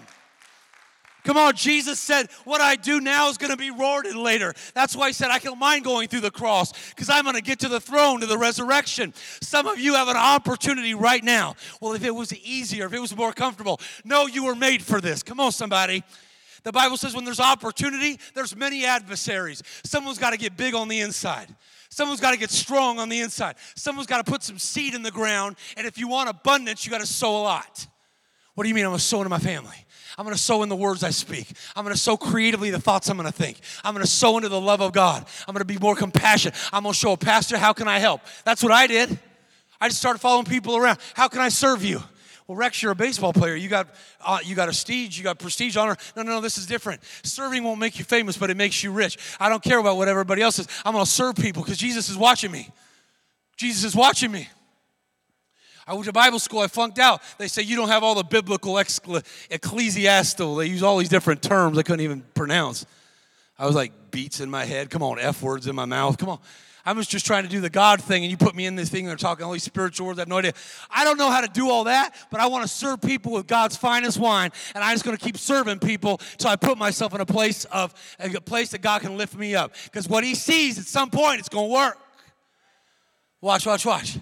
Come on, Jesus said, What I do now is going to be rewarded later. That's why he said, I don't mind going through the cross because I'm going to get to the throne, to the resurrection. Some of you have an opportunity right now. Well, if it was easier, if it was more comfortable, no, you were made for this. Come on, somebody. The Bible says when there's opportunity, there's many adversaries. Someone's got to get big on the inside. Someone's got to get strong on the inside. Someone's got to put some seed in the ground. And if you want abundance, you got to sow a lot. What do you mean I'm going to sow into my family? I'm going to sow in the words I speak. I'm going to sow creatively the thoughts I'm going to think. I'm going to sow into the love of God. I'm going to be more compassionate. I'm going to show a pastor, how can I help? That's what I did. I just started following people around. How can I serve you? Well, Rex, you're a baseball player. You got, uh, you got a prestige. You got prestige, honor. No, no, no. This is different. Serving won't make you famous, but it makes you rich. I don't care about what everybody else says. I'm going to serve people because Jesus is watching me. Jesus is watching me. I went to Bible school, I flunked out. They say you don't have all the biblical ecclesiastical. They use all these different terms I couldn't even pronounce. I was like beats in my head. Come on, F words in my mouth. Come on. I was just trying to do the God thing, and you put me in this thing, and they're talking all these spiritual words. I have no idea. I don't know how to do all that, but I want to serve people with God's finest wine, and I'm just going to keep serving people till I put myself in a place of a place that God can lift me up. Because what He sees at some point, it's going to work. Watch, watch, watch.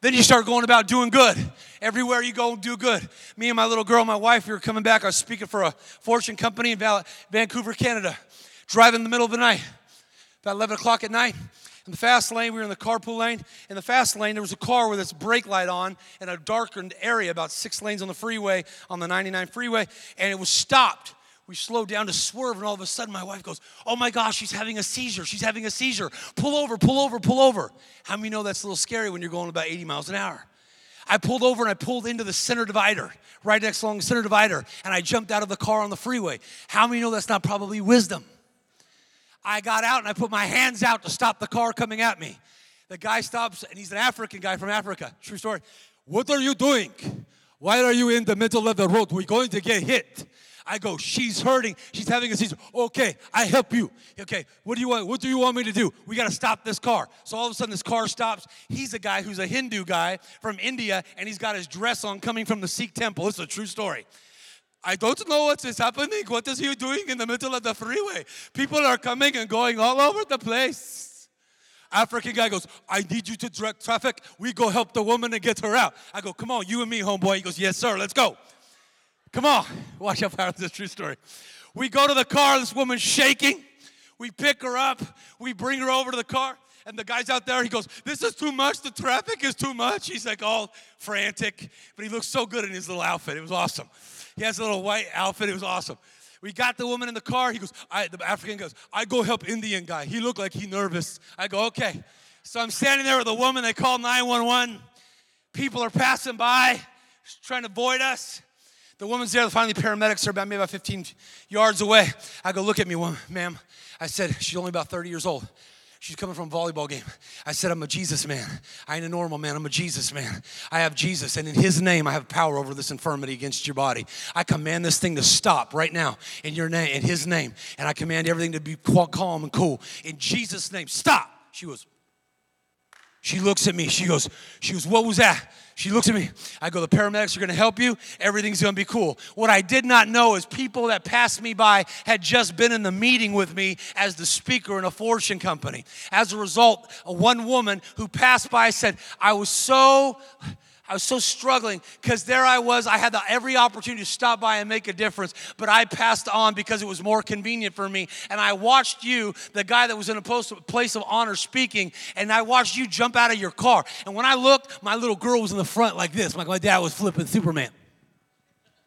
Then you start going about doing good. Everywhere you go, do good. Me and my little girl, my wife, we were coming back. I was speaking for a fortune company in Vancouver, Canada. Driving in the middle of the night, about 11 o'clock at night. In the fast lane, we were in the carpool lane. In the fast lane, there was a car with its brake light on in a darkened area, about six lanes on the freeway, on the 99 freeway, and it was stopped. We slowed down to swerve, and all of a sudden, my wife goes, Oh my gosh, she's having a seizure. She's having a seizure. Pull over, pull over, pull over. How many know that's a little scary when you're going about 80 miles an hour? I pulled over and I pulled into the center divider, right next along the center divider, and I jumped out of the car on the freeway. How many know that's not probably wisdom? I got out and I put my hands out to stop the car coming at me. The guy stops and he's an African guy from Africa. True story. What are you doing? Why are you in the middle of the road? We're going to get hit. I go, she's hurting. She's having a seizure. Okay, I help you. Okay, what do you want? What do you want me to do? We got to stop this car. So all of a sudden, this car stops. He's a guy who's a Hindu guy from India, and he's got his dress on coming from the Sikh temple. It's a true story. I don't know what is happening. What is he doing in the middle of the freeway? People are coming and going all over the place. African guy goes, I need you to direct traffic. We go help the woman and get her out. I go, come on, you and me, homeboy. He goes, yes, sir, let's go. Come on. Watch how powerful this true story. We go to the car, this woman's shaking. We pick her up, we bring her over to the car, and the guy's out there, he goes, This is too much, the traffic is too much. He's like all frantic, but he looks so good in his little outfit. It was awesome. He has a little white outfit. It was awesome. We got the woman in the car. He goes, I, the African goes, I go help Indian guy. He looked like he nervous. I go, okay. So I'm standing there with a woman. They call 911. People are passing by, trying to avoid us. The woman's there. Finally, paramedics are about maybe about 15 yards away. I go, look at me, woman, ma'am. I said, she's only about 30 years old. She's coming from a volleyball game. I said, I'm a Jesus man. I ain't a normal man. I'm a Jesus man. I have Jesus, and in His name, I have power over this infirmity against your body. I command this thing to stop right now in your name, in His name, and I command everything to be calm and cool. In Jesus' name, stop. She was. She looks at me. She goes, she goes, what was that? She looks at me. I go, the paramedics are going to help you. Everything's going to be cool. What I did not know is people that passed me by had just been in the meeting with me as the speaker in a fortune company. As a result, one woman who passed by said, I was so I was so struggling because there I was. I had the, every opportunity to stop by and make a difference, but I passed on because it was more convenient for me. And I watched you, the guy that was in a post, place of honor speaking, and I watched you jump out of your car. And when I looked, my little girl was in the front like this, like my dad was flipping Superman.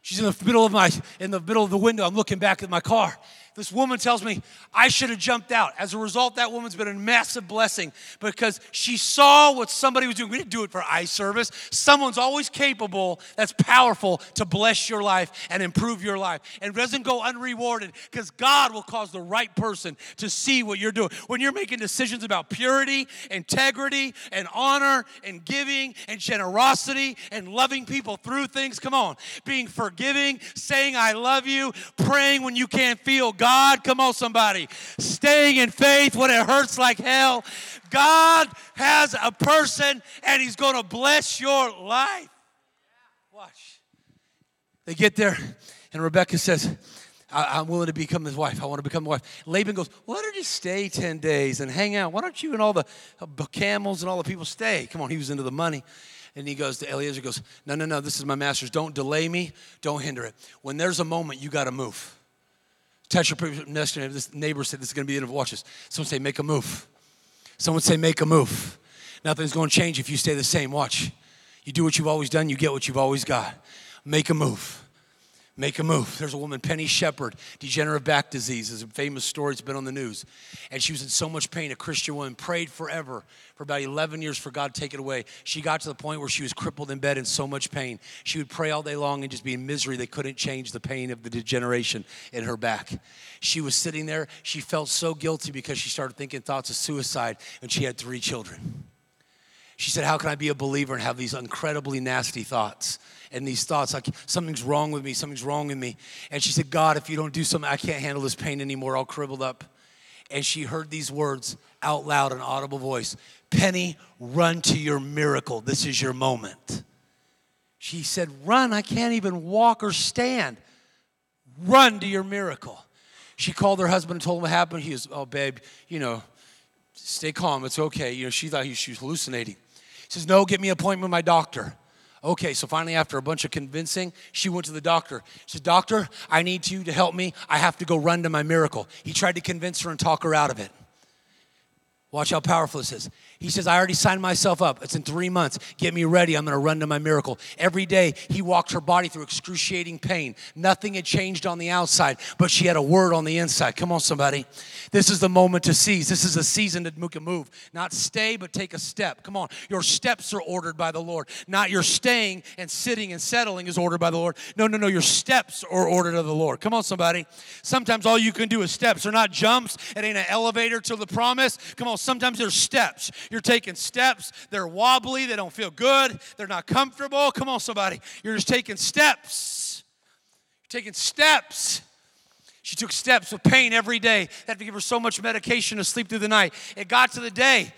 She's in the middle of my in the middle of the window. I'm looking back at my car. This woman tells me I should have jumped out. As a result, that woman's been a massive blessing because she saw what somebody was doing. We didn't do it for eye service. Someone's always capable, that's powerful to bless your life and improve your life. And doesn't go unrewarded because God will cause the right person to see what you're doing. When you're making decisions about purity, integrity, and honor, and giving, and generosity, and loving people through things, come on, being forgiving, saying, I love you, praying when you can't feel God God. Come on, somebody. Staying in faith when it hurts like hell. God has a person and He's going to bless your life. Watch. They get there, and Rebecca says, I, am willing to become his wife. I want to become the wife. Laban goes, Why don't you stay 10 days and hang out? Why don't you and all the camels and all the people stay? Come on, he was into the money. And he goes to Eliezer, goes, No, no, no, this is my master's. Don't delay me. Don't hinder it. When there's a moment, you got to move. Touch your next. This neighbor said this is going to be the end of watches. Someone say, make a move. Someone say, make a move. Nothing's going to change if you stay the same. Watch. You do what you've always done, you get what you've always got. Make a move. Make a move. There's a woman, Penny Shepard, degenerative back disease, is a famous story. It's been on the news. And she was in so much pain. A Christian woman prayed forever for about 11 years for God to take it away. She got to the point where she was crippled in bed in so much pain. She would pray all day long and just be in misery. They couldn't change the pain of the degeneration in her back. She was sitting there. She felt so guilty because she started thinking thoughts of suicide, and she had three children. She said, How can I be a believer and have these incredibly nasty thoughts? And these thoughts, like something's wrong with me, something's wrong with me. And she said, God, if you don't do something, I can't handle this pain anymore, all crippled up. And she heard these words out loud, an audible voice Penny, run to your miracle. This is your moment. She said, Run, I can't even walk or stand. Run to your miracle. She called her husband and told him what happened. He was, Oh, babe, you know, stay calm. It's okay. You know, she thought he, she was hallucinating. He says, No, get me an appointment with my doctor. Okay, so finally, after a bunch of convincing, she went to the doctor. She said, Doctor, I need you to help me. I have to go run to my miracle. He tried to convince her and talk her out of it. Watch how powerful this is. He says, I already signed myself up. It's in three months. Get me ready. I'm going to run to my miracle. Every day, he walked her body through excruciating pain. Nothing had changed on the outside, but she had a word on the inside. Come on, somebody. This is the moment to seize. This is a season to make a move. Not stay, but take a step. Come on. Your steps are ordered by the Lord. Not your staying and sitting and settling is ordered by the Lord. No, no, no. Your steps are ordered of the Lord. Come on, somebody. Sometimes all you can do is steps. They're not jumps. It ain't an elevator to the promise. Come on. Sometimes there's steps. You're taking steps. They're wobbly. They don't feel good. They're not comfortable. Come on, somebody. You're just taking steps. You're taking steps. She took steps with pain every day. They had to give her so much medication to sleep through the night. It got to the day,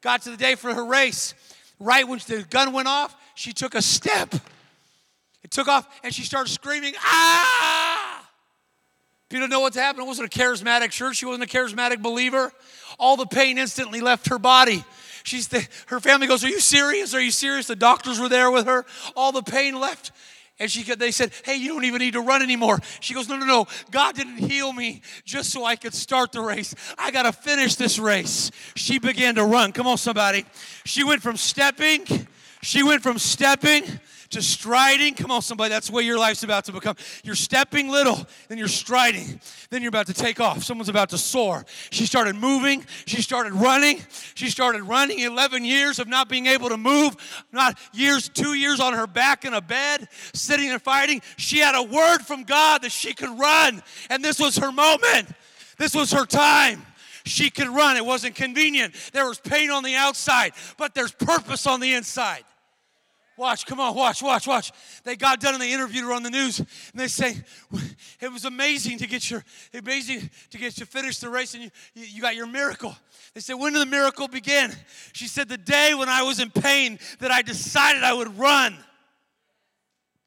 got to the day for her race. Right when the gun went off, she took a step. It took off and she started screaming, ah! People know what's happened. It wasn't a charismatic church. She wasn't a charismatic believer. All the pain instantly left her body. She's the, her family goes, Are you serious? Are you serious? The doctors were there with her. All the pain left. And she, they said, Hey, you don't even need to run anymore. She goes, No, no, no. God didn't heal me just so I could start the race. I got to finish this race. She began to run. Come on, somebody. She went from stepping, she went from stepping to striding. Come on, somebody, that's the way your life's about to become. You're stepping little, then you're striding, then you're about to take off. Someone's about to soar. She started moving, she started running, she started running 11 years of not being able to move, not years, two years on her back in a bed, sitting and fighting. She had a word from God that she could run, and this was her moment. This was her time she could run. It wasn't convenient. There was pain on the outside, but there's purpose on the inside. Watch, come on, watch, watch, watch. They got done and they interviewed her on the news, and they say it was amazing to get your amazing to get you finish the race, and you, you got your miracle. They said, when did the miracle begin? She said, the day when I was in pain that I decided I would run.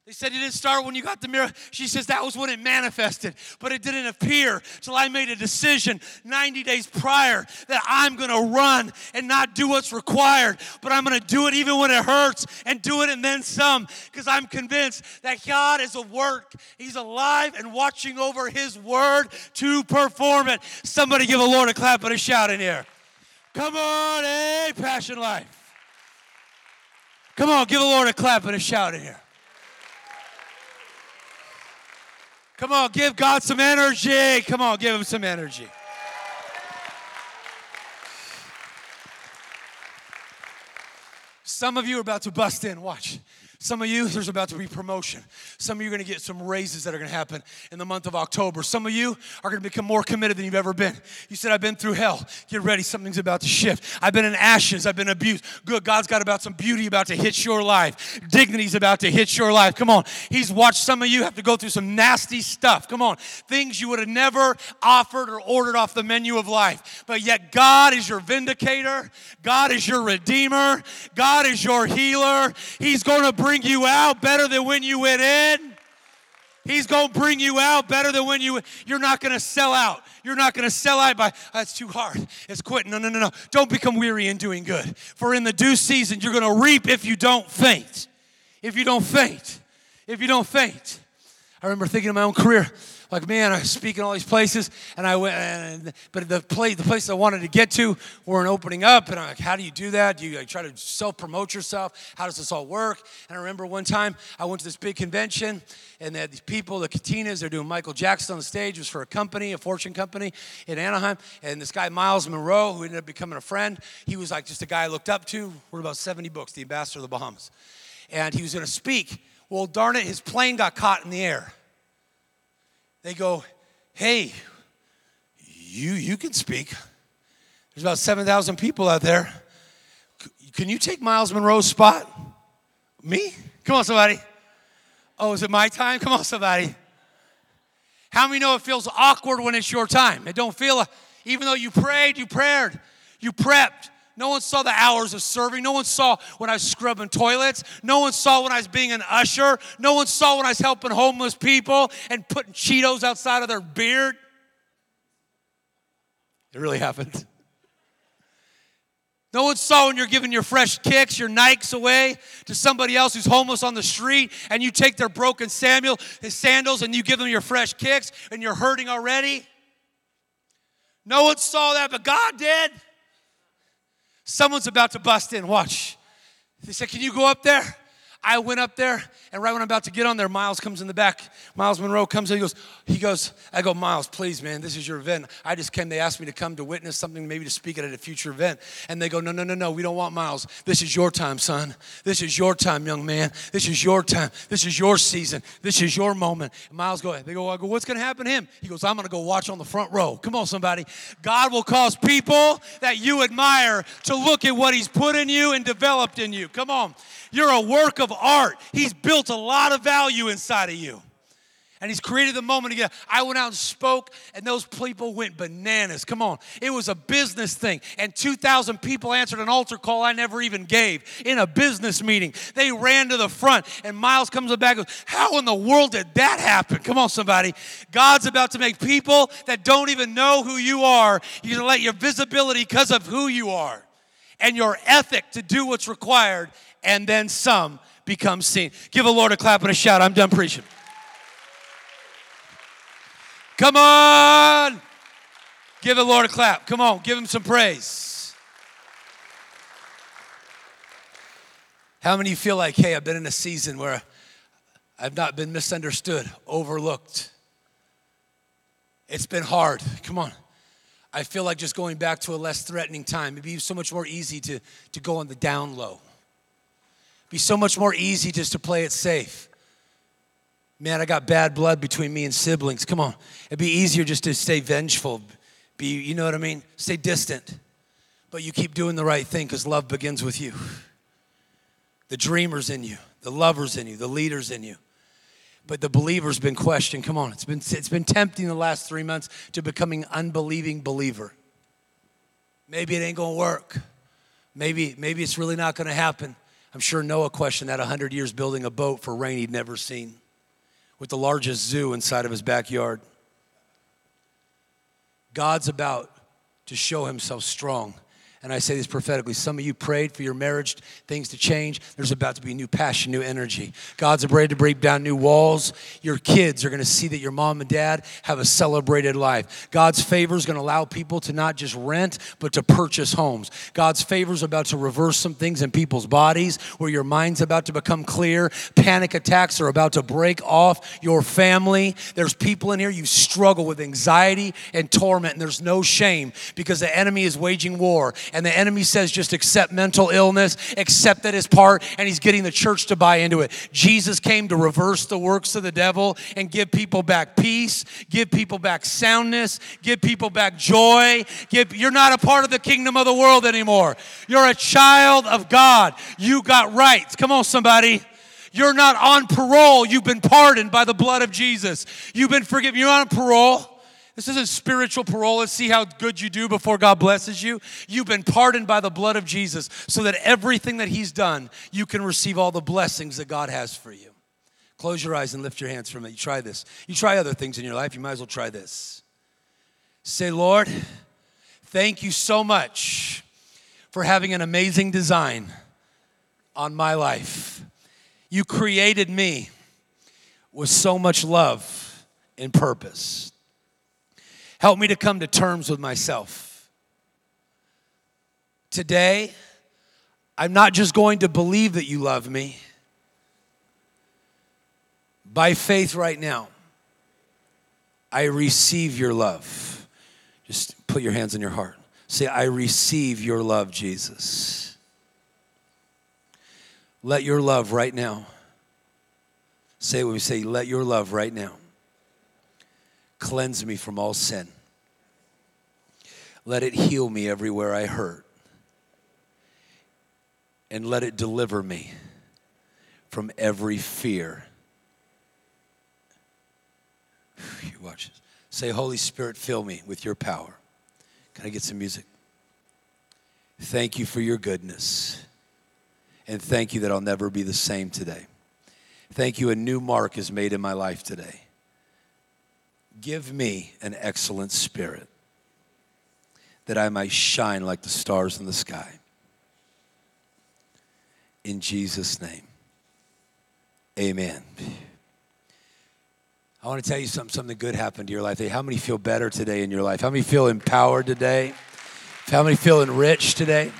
They said it didn't start when you got the mirror. She says that was when it manifested, but it didn't appear till I made a decision 90 days prior that I'm going to run and not do what's required, but I'm going to do it even when it hurts and do it and then some because I'm convinced that God is a work. He's alive and watching over his word to perform it. Somebody give the Lord a clap and a shout in here. Come on, hey, Passion Life. Come on, give the Lord a clap and a shout in here. Come on, give God some energy. Come on, give him some energy. Some of you are about to bust in. Watch. Some of you, there's about to be promotion. Some of you are going to get some raises that are going to happen in the month of October. Some of you are going to become more committed than you've ever been. You said, I've been through hell. Get ready, something's about to shift. I've been in ashes, I've been abused. Good, God's got about some beauty about to hit your life. Dignity's about to hit your life. Come on. He's watched some of you have to go through some nasty stuff. Come on. Things you would have never offered or ordered off the menu of life. But yet, God is your vindicator, God is your redeemer, God is your healer. He's going to bring you out better than when you went in. He's going to bring you out better than when you you're not going to sell out. You're not going to sell out by ah, that's too hard. It's quitting. No, no, no, no. Don't become weary in doing good. For in the due season you're going to reap if you don't faint. If you don't faint. If you don't faint. I remember thinking of my own career like, man, I speak in all these places, and I went, and, but the place, the place I wanted to get to weren't opening up, and I'm like, how do you do that? Do you like, try to self promote yourself? How does this all work? And I remember one time I went to this big convention, and they had these people, the Katinas, they're doing Michael Jackson on the stage. It was for a company, a fortune company in Anaheim, and this guy Myles Munroe, who ended up becoming a friend, he was like just a guy I looked up to. Wrote about 70 books, the ambassador of the Bahamas, and he was going to speak. Well, darn it, his plane got caught in the air they go, hey, you, you can speak. There's about 7,000 people out there. Can you take Myles Munroe's spot? Me? Come on, somebody. Oh, is it my time? Come on, somebody. How many know it feels awkward when it's your time? It don't feel, even though you prayed, you prayed, you prepped. No one saw the hours of serving. No one saw when I was scrubbing toilets. No one saw when I was being an usher. No one saw when I was helping homeless people and putting Cheetos outside of their beard. It really happened. No one saw when you're giving your fresh kicks, your Nikes away to somebody else who's homeless on the street, and you take their broken Samuel, his sandals, and you give them your fresh kicks, and you're hurting already. No one saw that, but God did. Someone's about to bust in. Watch. They said, Can you go up there? I went up there, and right when I'm about to get on there, Myles comes in the back. Myles Munroe comes in. He goes, he goes. I go, Myles, please, man, this is your event. I just came. They asked me to come to witness something, maybe to speak at a future event. And they go, no, no, no, no. We don't want Myles. This is your time, son. This is your time, young man. This is your time. This is your season. This is your moment. And Myles go. They go. I go. What's going to happen to him? He goes. I'm going to go watch on the front row. Come on, somebody. God will cause people that you admire to look at what He's put in you and developed in you. Come on. You're a work of art. He's built a lot of value inside of you. And he's created the moment again. I went out and spoke, and those people went bananas. Come on. It was a business thing. And 2,000 people answered an altar call I never even gave in a business meeting. They ran to the front, and Myles comes back and goes, How in the world did that happen? Come on, somebody. God's about to make people that don't even know who you are, He's going to let your visibility because of who you are and your ethic to do what's required and then some become seen. Give a Lord a clap and a shout. I'm done preaching. Come on. Give the Lord a clap. Come on, give him some praise. How many feel like, hey, I've been in a season where I've not been misunderstood, overlooked? It's been hard. Come on. I feel like just going back to a less threatening time. It'd be so much more easy to, to go on the down low be so much more easy just to play it safe. Man, I got bad blood between me and siblings. Come on. It'd be easier just to stay vengeful. Be, you know what I mean? Stay distant. But you keep doing the right thing because love begins with you. The dreamer's in you, the lover's in you, the leader's in you. But the believer's been questioned. Come on, it's been, it's been tempting the last three months to becoming unbelieving believer. Maybe it ain't gonna work. Maybe, maybe it's really not gonna happen. I'm sure Noah questioned that 100 years building a boat for rain he'd never seen with the largest zoo inside of his backyard. God's about to show himself strong and I say this prophetically. Some of you prayed for your marriage, things to change. There's about to be new passion, new energy. God's ready to break down new walls. Your kids are going to see that your mom and dad have a celebrated life. God's favor is going to allow people to not just rent, but to purchase homes. God's favor is about to reverse some things in people's bodies where your mind's about to become clear. Panic attacks are about to break off your family. There's people in here, you struggle with anxiety and torment, and there's no shame because the enemy is waging war and the enemy says just accept mental illness, accept that as part, and he's getting the church to buy into it. Jesus came to reverse the works of the devil and give people back peace, give people back soundness, give people back joy. Give, you're not a part of the kingdom of the world anymore. You're a child of God. You got rights. Come on, somebody. You're not on parole. You've been pardoned by the blood of Jesus. You've been forgiven. You're on parole. This isn't spiritual parole. See how good you do before God blesses you. You've been pardoned by the blood of Jesus so that everything that He's done, you can receive all the blessings that God has for you. Close your eyes and lift your hands from it. You try this. You try other things in your life, you might as well try this. Say, Lord, thank you so much for having an amazing design on my life. You created me with so much love and purpose. Help me to come to terms with myself. Today, I'm not just going to believe that you love me. By faith, right now, I receive your love. Just put your hands on your heart. Say, I receive your love, Jesus. Let your love right now. Say what we say, let your love right now Cleanse me from all sin. Let it heal me everywhere I hurt. and let it deliver me from every fear. You watch this. Say, Holy Spirit, fill me with your power. Can I get some music? Thank you for your goodness. And thank you that I'll never be the same today. Thank you, a new mark is made in my life today. Give me an excellent spirit that I might shine like the stars in the sky. In Jesus' name, amen. I want to tell you something, something good happened to your life. How many feel better today in your life? How many feel empowered today? How many feel enriched today?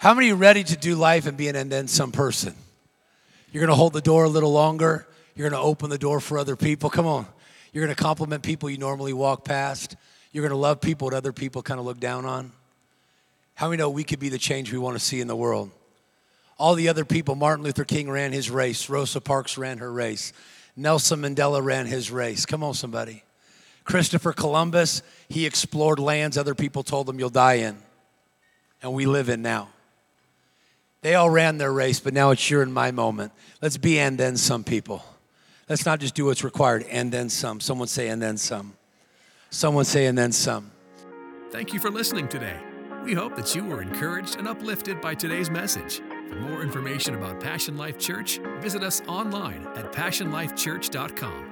How many are ready to do life and be an and then some person? You're going to hold the door a little longer. You're going to open the door for other people. Come on. You're going to compliment people you normally walk past. You're going to love people that other people kind of look down on. How many know we could be the change we want to see in the world? All the other people, Martin Luther King ran his race, Rosa Parks ran her race, Nelson Mandela ran his race. Come on, somebody. Christopher Columbus, he explored lands other people told him you'll die in, and we live in now. They all ran their race, but now it's your and my moment. Let's be and then some people. Let's not just do what's required, and then some. Someone say, and then some. Someone say, and then some. Thank you for listening today. We hope that you were encouraged and uplifted by today's message. For more information about Passion Life Church, visit us online at passionlifechurch.com.